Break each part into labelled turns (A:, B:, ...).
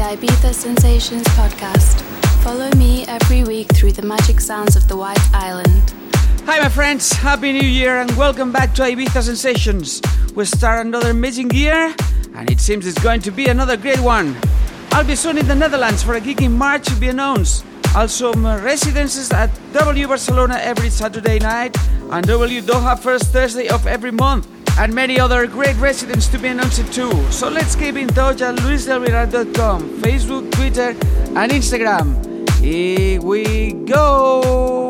A: the Ibiza Sensations podcast. Follow me every week through the magic sounds of the White Island.
B: Hi, my friends. Happy New Year and welcome back to Ibiza Sensations. We start another amazing year and it seems it's going to be another great one. I'll be soon in the Netherlands for a gig in March to be announced. Also, my residences at W Barcelona every Saturday night and W Doha first Thursday of every month and many other great residents to be announced too. So let's keep in touch at luisdelvillar.com, Facebook, Twitter, and Instagram. Here we go!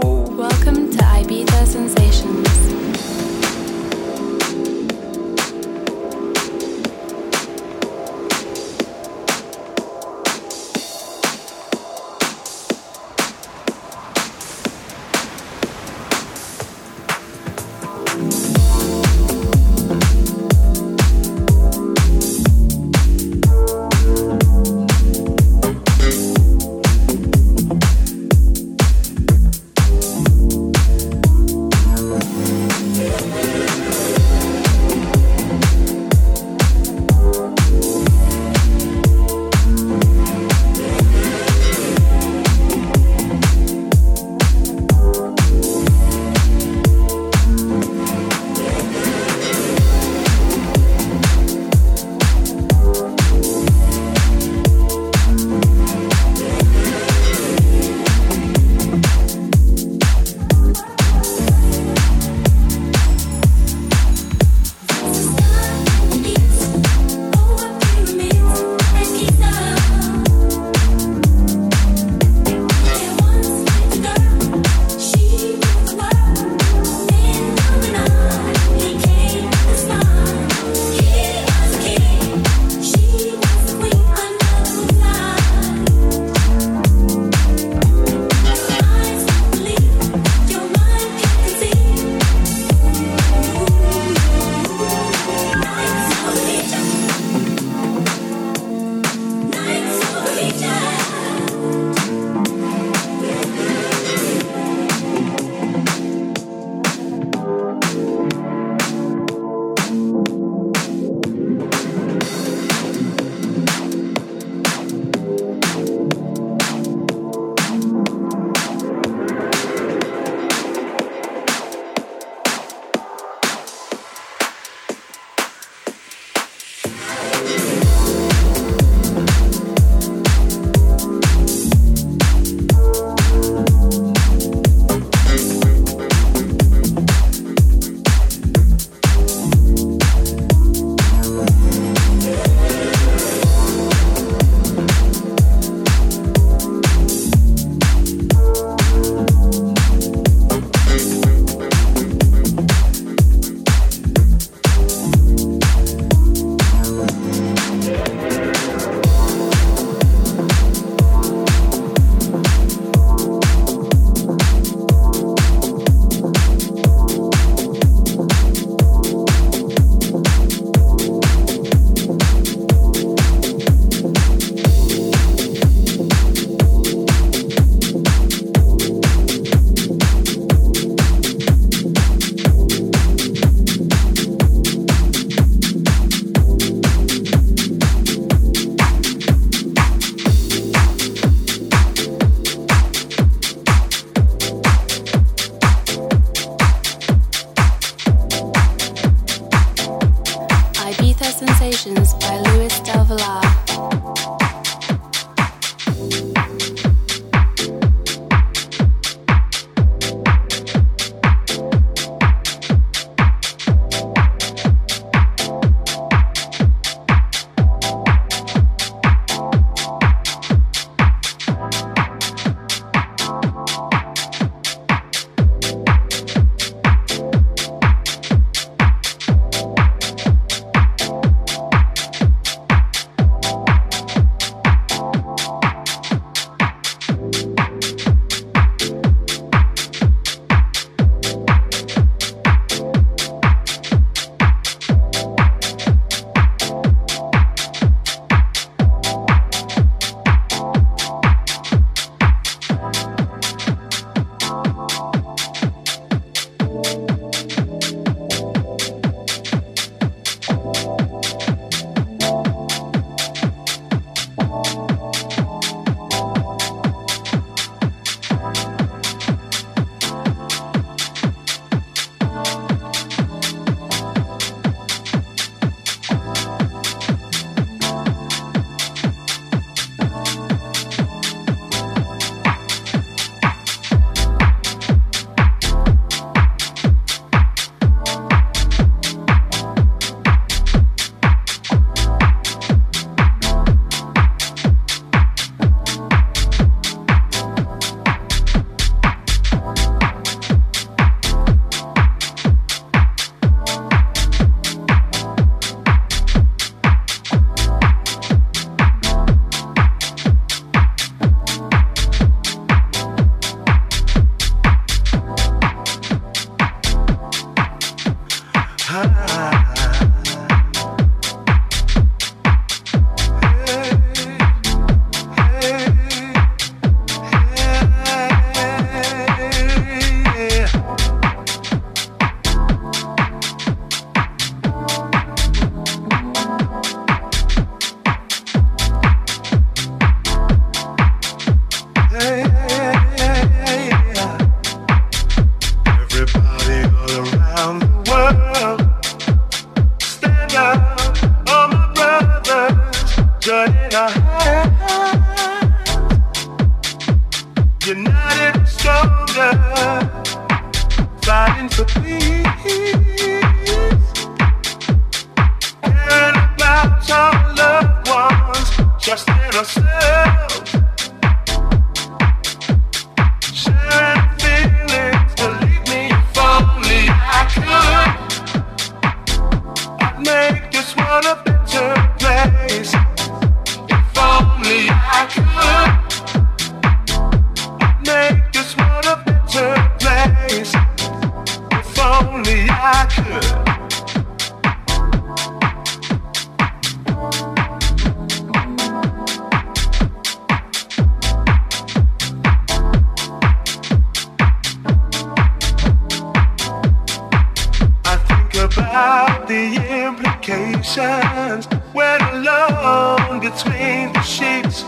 C: about the implications when alone between the sheets.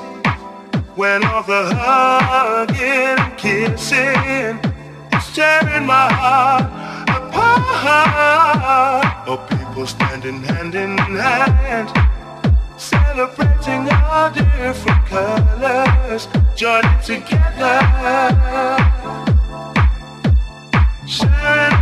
C: When all the hugging and kissing is tearing my heart apart. Oh, people standing hand in hand, celebrating all different colors, joining together, sharing.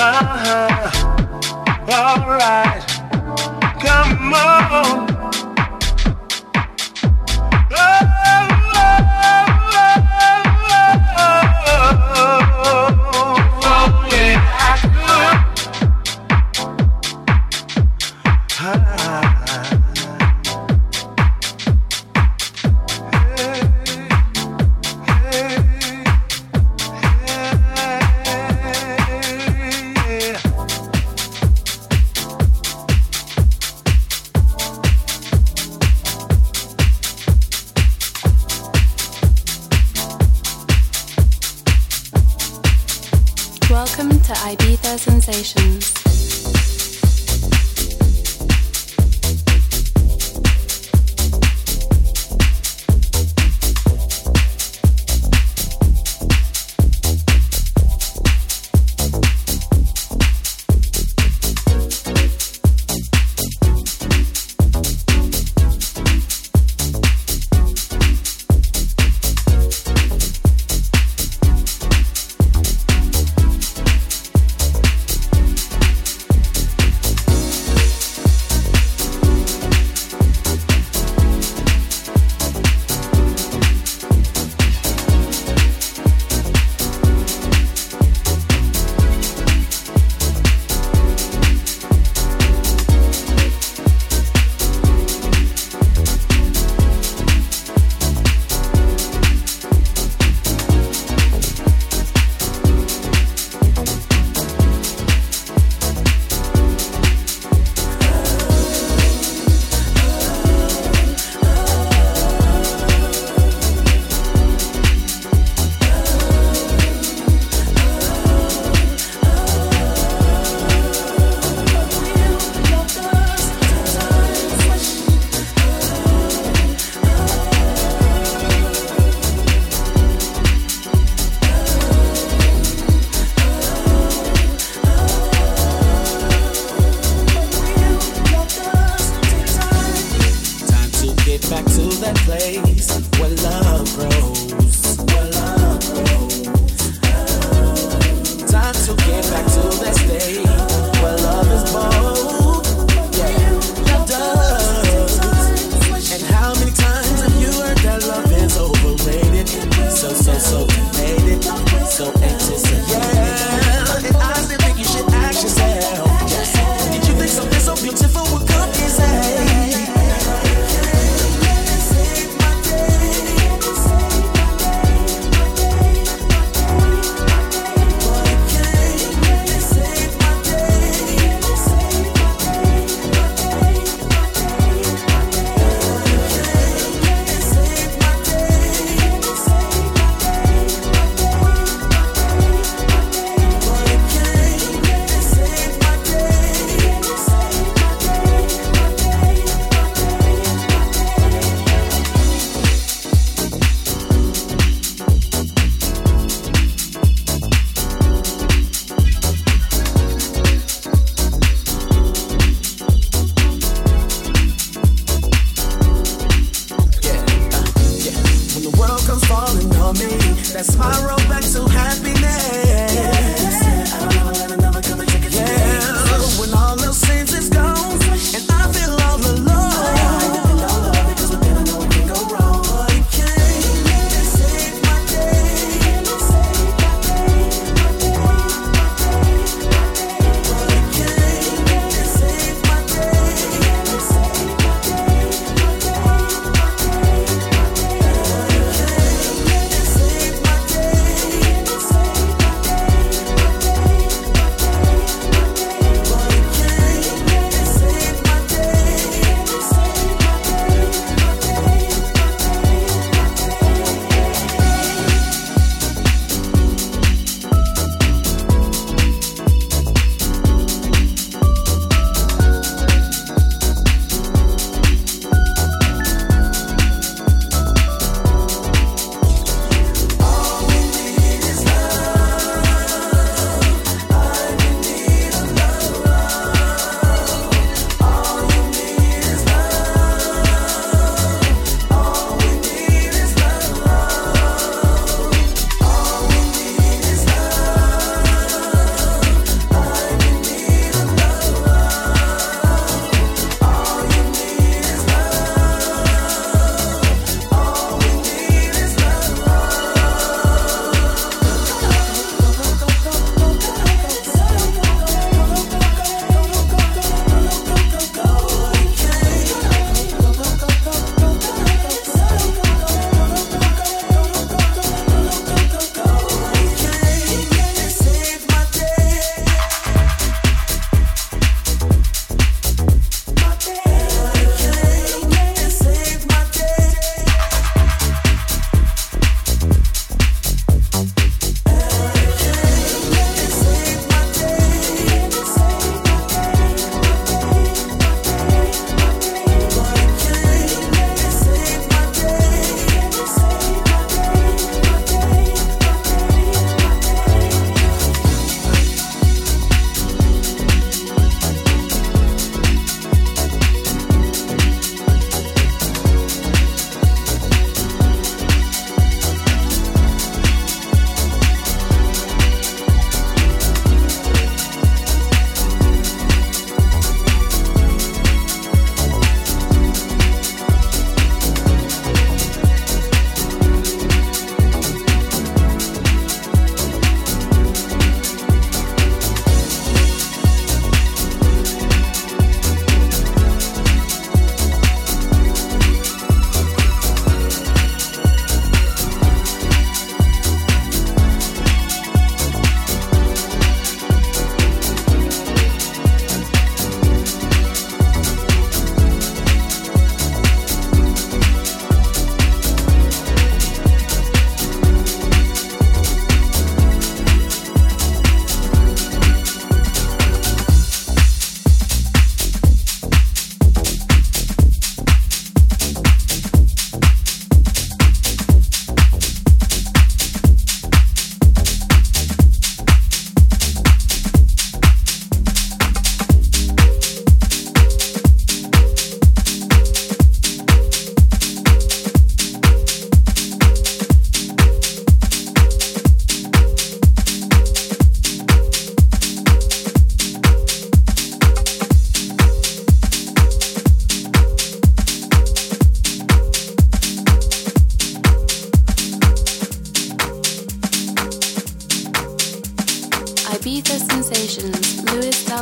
C: Uh-huh. All right. Come on.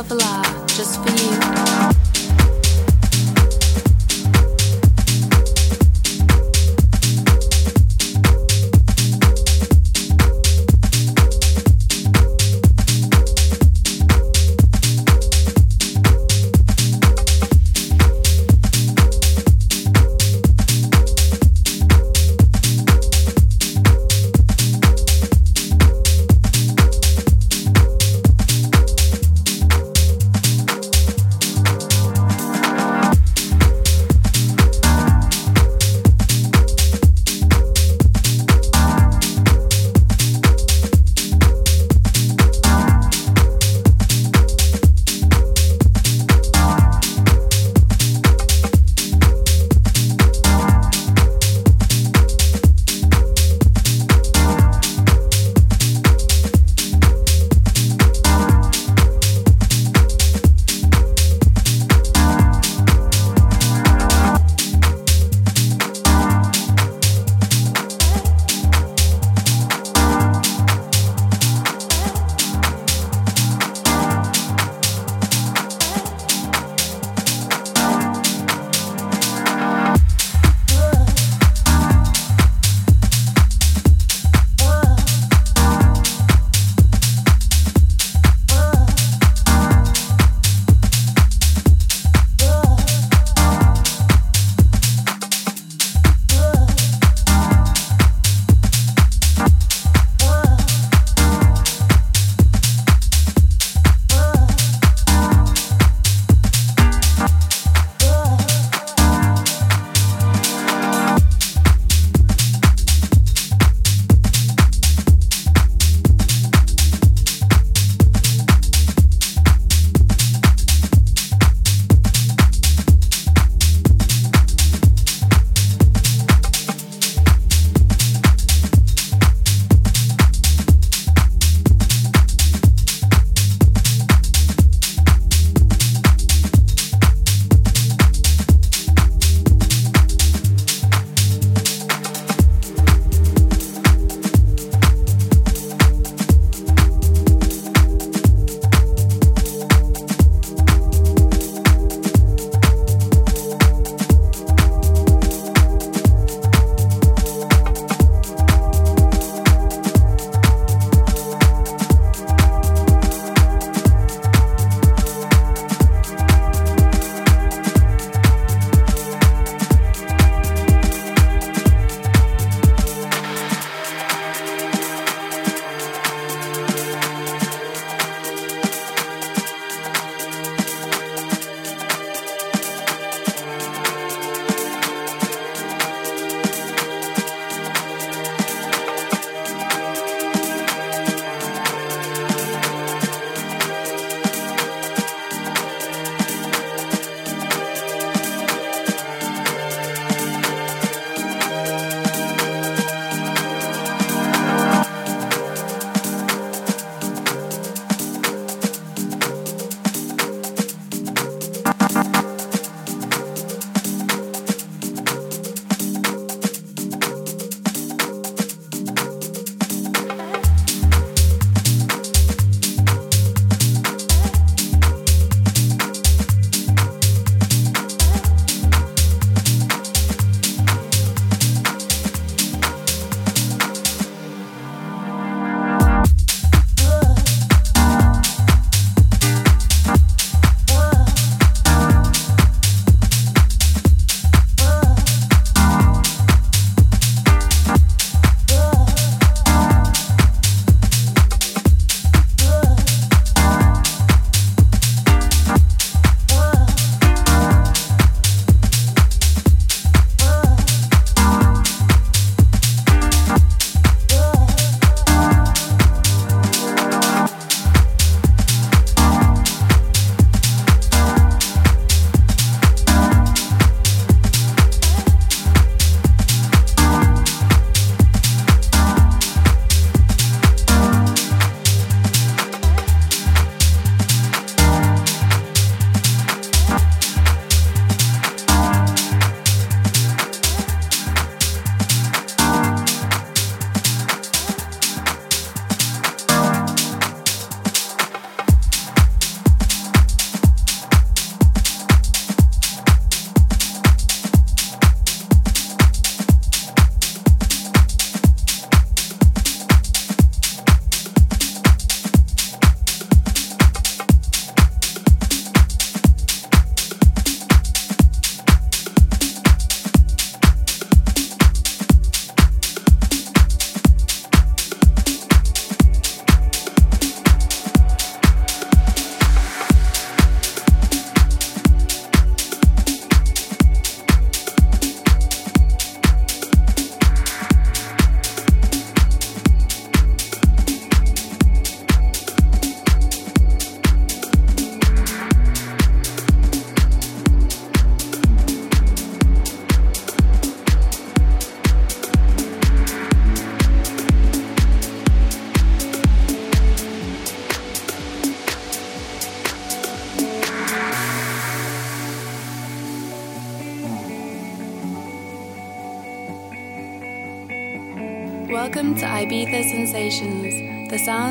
A: Just for you.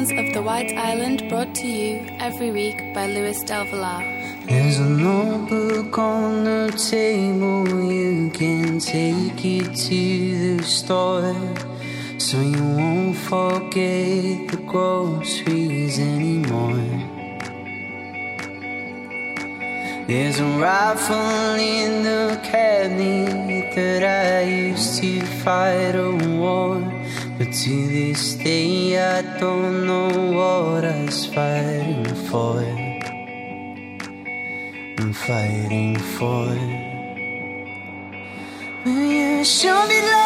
A: Sounds of the White Island brought to you every week by Luis Del Villar.
D: There's a notebook on the table, you can take it to the store. So you won't forget the groceries anymore. There's a rifle in the cabinet that I used to fight a war. But to this day, I don't know what I was fighting for. I'm fighting for. Will you show me love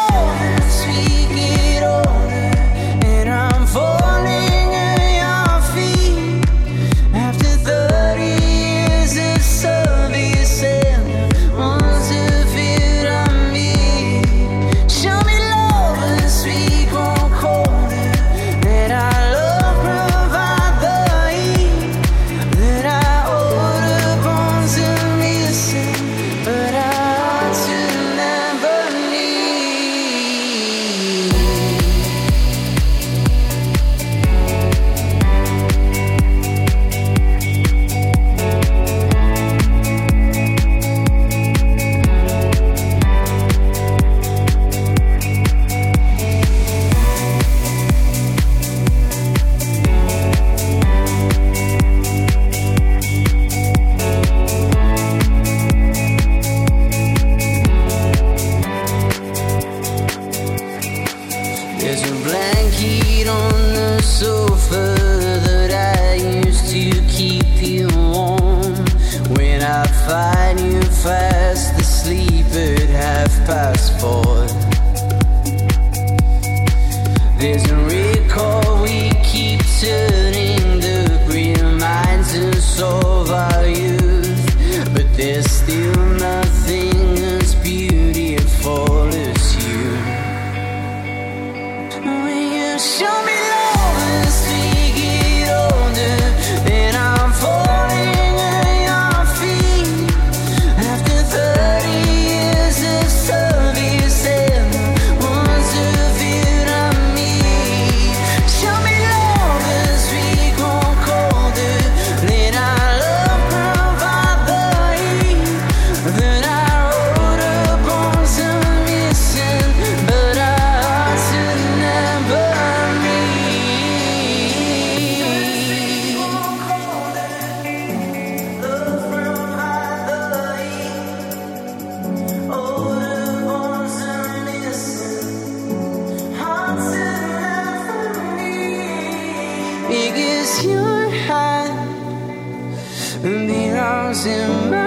D: in my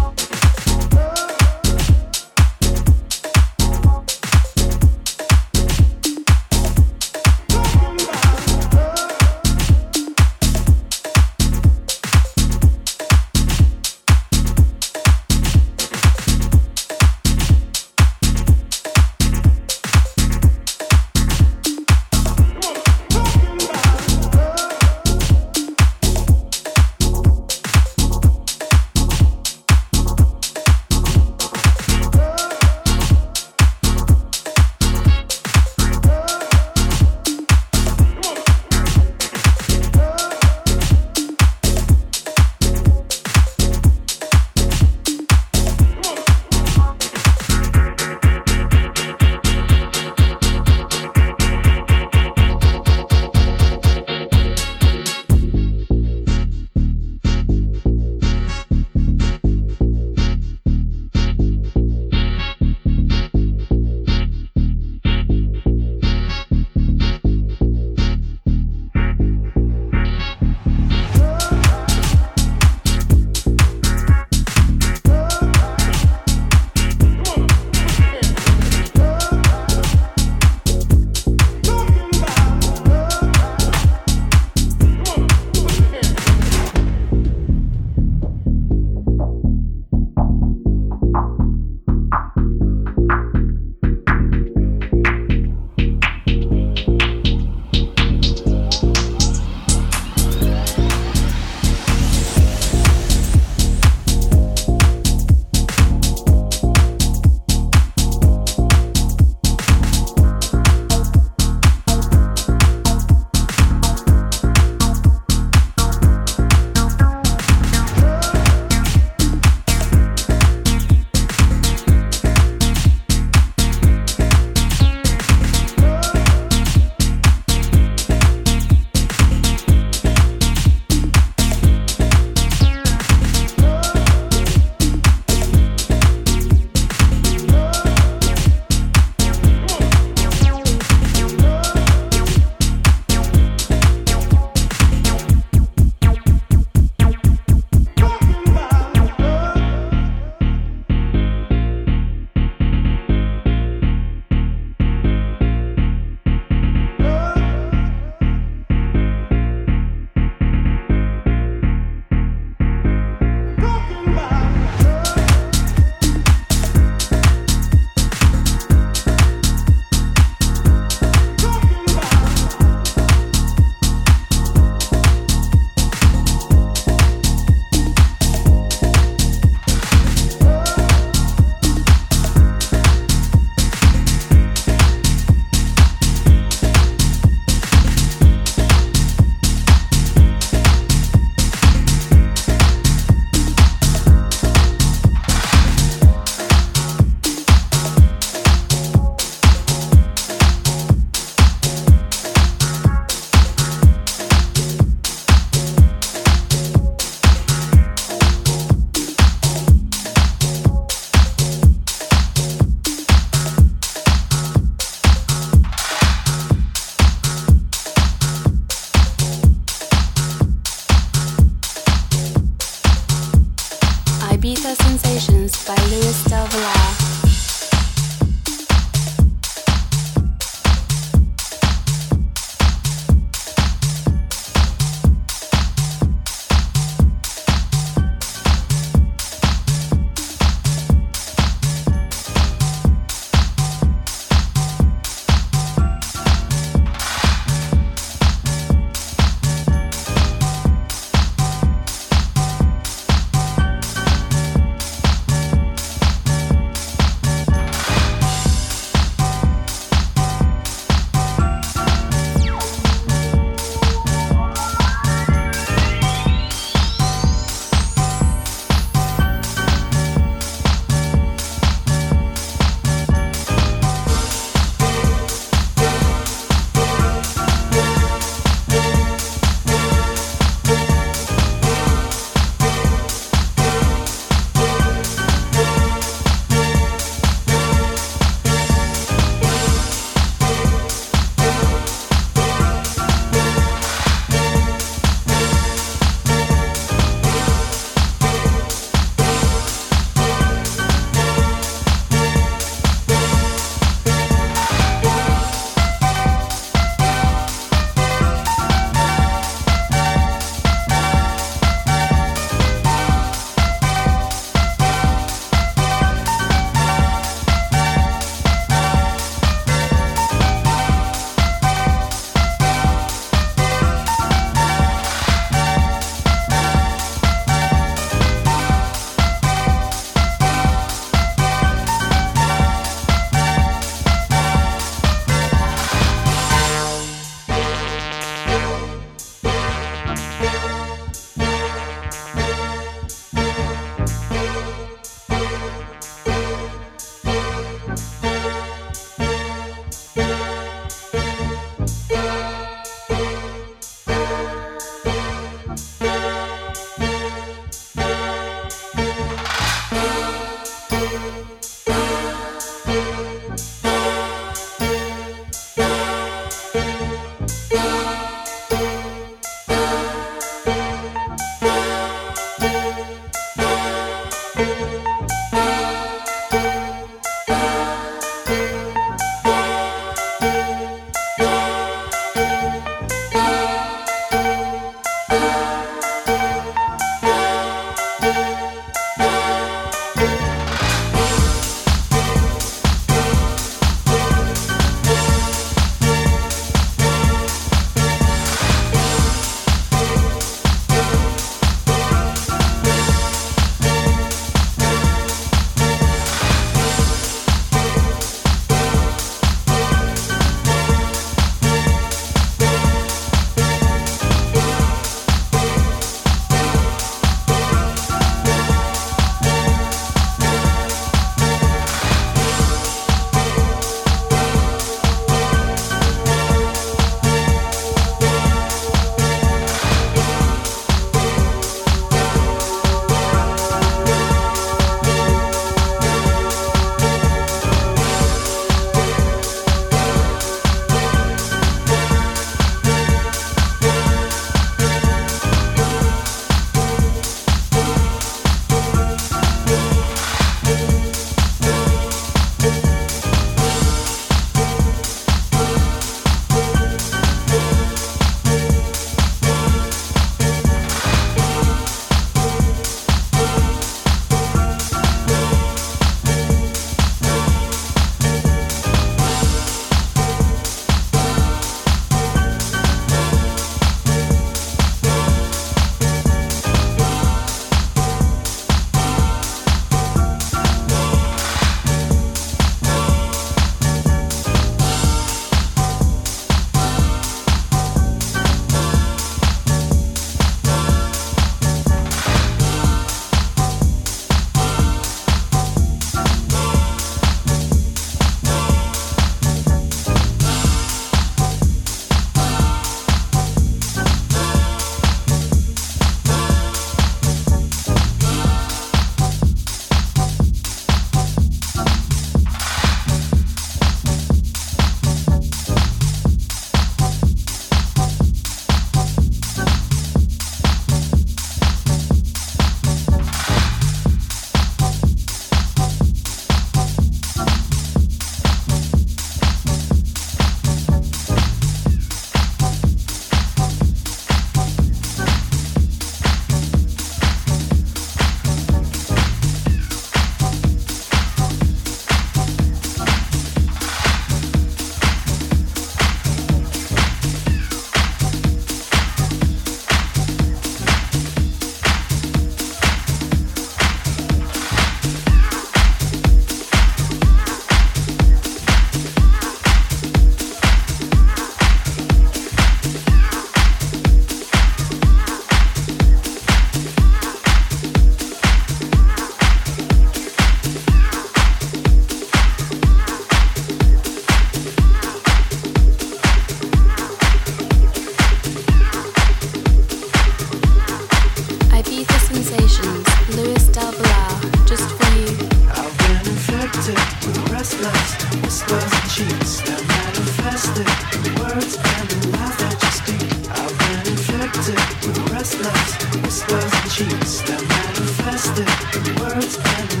E: first loves, whispers and cheats that manifested in world's end.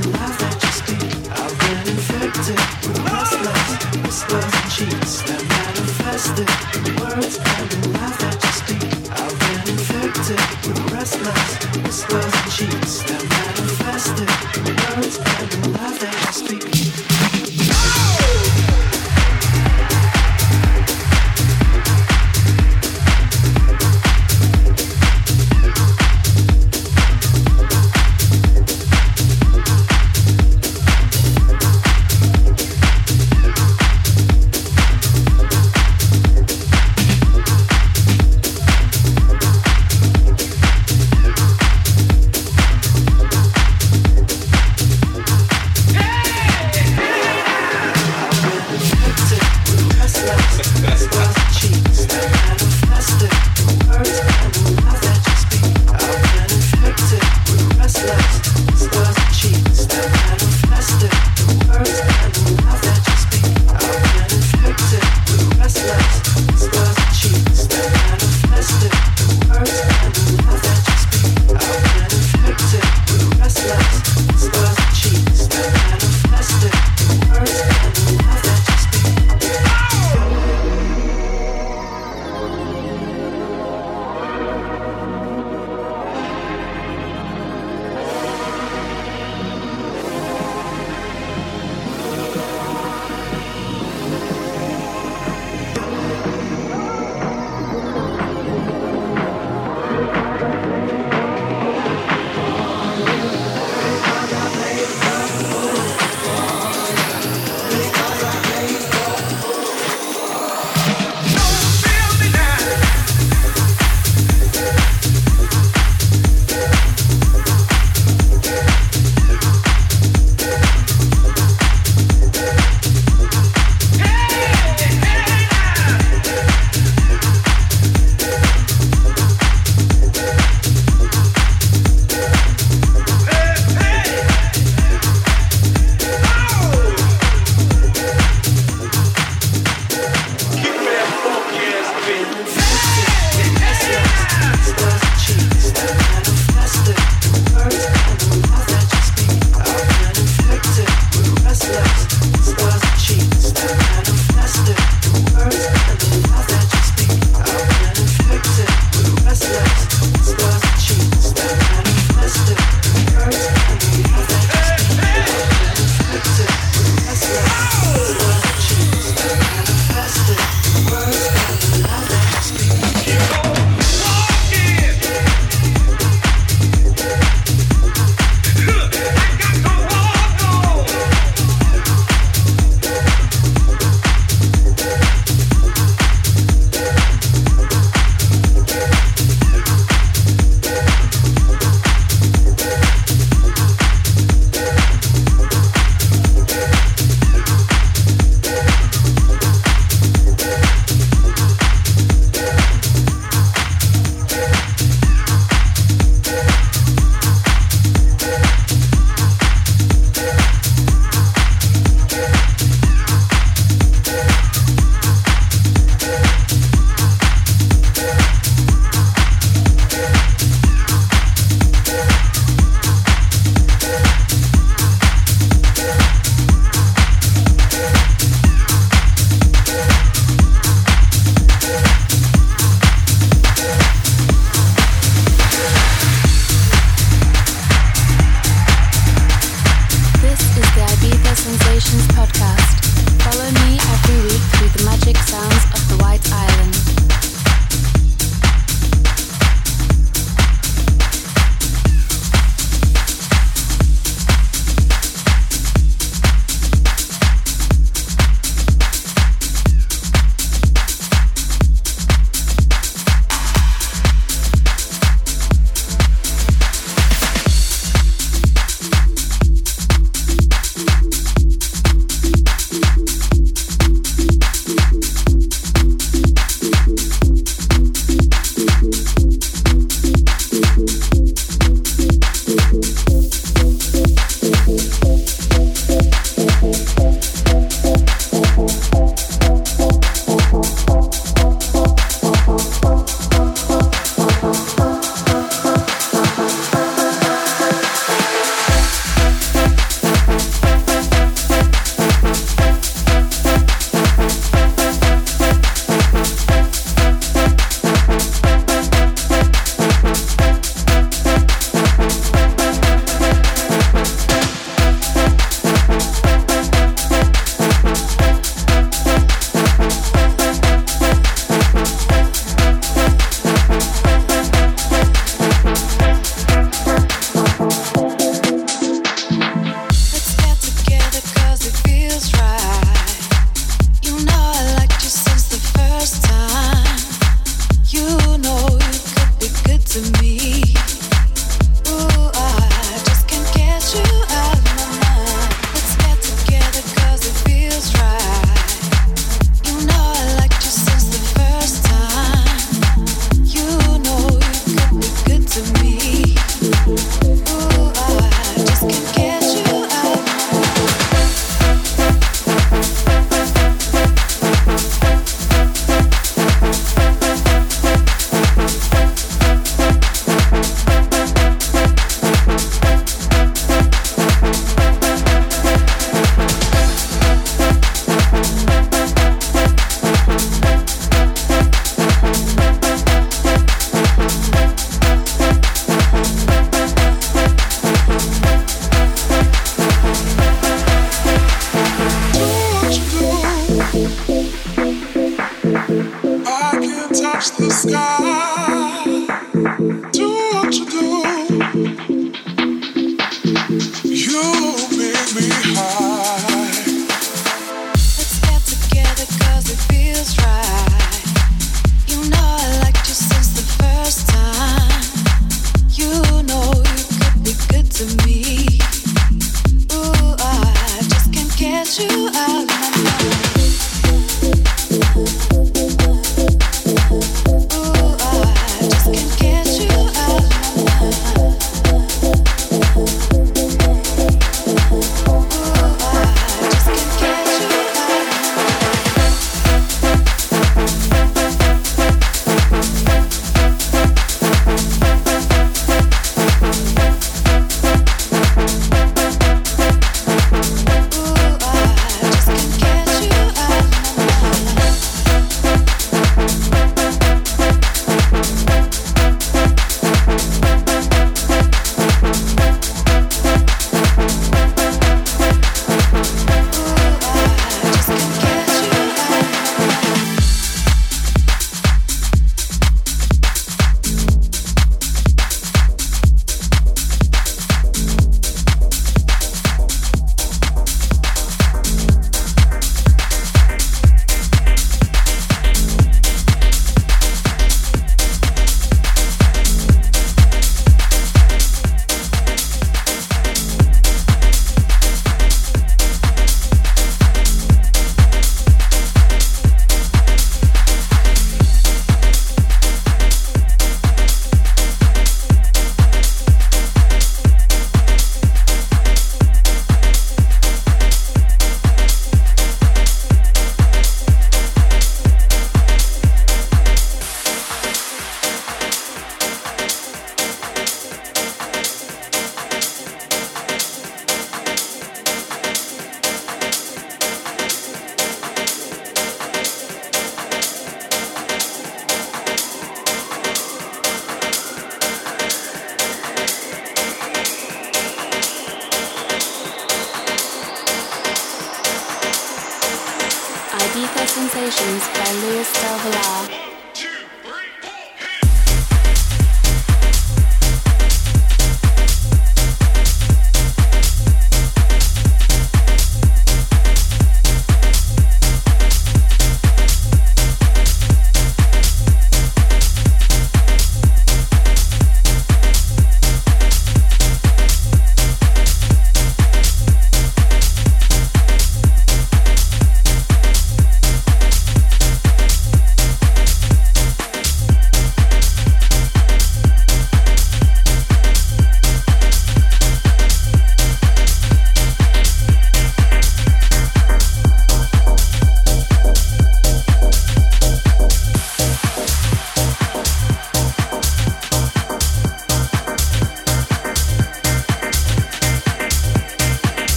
F: just right.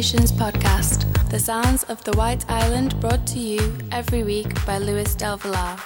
A: Podcast, the sounds of the White Island brought to you every week by Luis Del Villar.